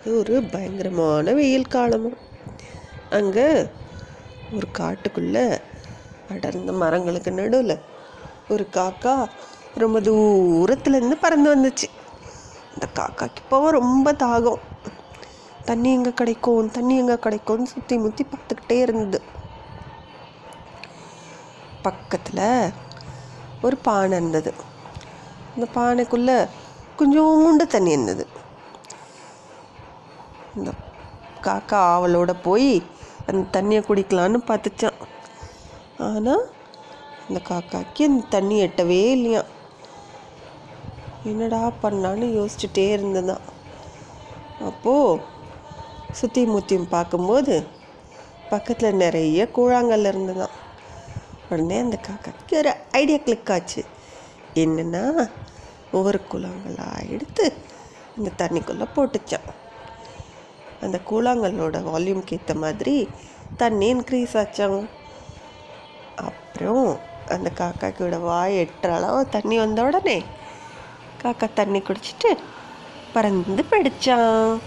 அது ஒரு பயங்கரமான வெயில் காலமும். அங்கே ஒரு காட்டுக்குள்ளே அடர்ந்த மரங்களுக்கு நடுவில் ஒரு காக்கா ரொம்ப தூரத்துலேருந்து பறந்து வந்துச்சு. அந்த காக்காக்கு இப்போவும் ரொம்ப தாகம். தண்ணி எங்கே கிடைக்கும்? தண்ணி எங்கே கிடைக்கும்னு சுற்றி முற்றி பார்த்துக்கிட்டே இருந்தது. பக்கத்தில் ஒரு பானை இருந்தது. அந்த பானைக்குள்ளே கொஞ்சோண்டு தண்ணி இருந்தது. இந்த காக்கா ஆவலோட போய் அந்த தண்ணியை குடிக்கலான்னு பார்த்துச்சான் ஆனால் அந்த காக்காக்கு அந்த தண்ணி எட்டவே இல்லையா என்னடா பண்ணான்னு யோசிச்சுட்டே இருந்ததான் அப்போது சுற்றி முத்தியும் பார்க்கும்போது பக்கத்தில் நிறைய கூழாங்கல் இருந்ததான் உடனே அந்த காக்காக்கு ஒரு ஐடியா கிளிக் ஆச்சு. என்னென்னா ஒவ்வொரு கூழாங்கல்லாக எடுத்து இந்த தண்ணிக்குள்ளே போட்டுச்சான் அந்த கூழாங்கல்லோட வால்யூம்க்கு ஏற்ற மாதிரி தண்ணி இன்க்ரீஸ் ஆச்சாங்க. அப்புறம் அந்த காக்காக்கோட வாய் எட்டுற அளவு தண்ணி வந்த உடனே காக்கா தண்ணி குடிச்சிட்டு பறந்து படித்தான்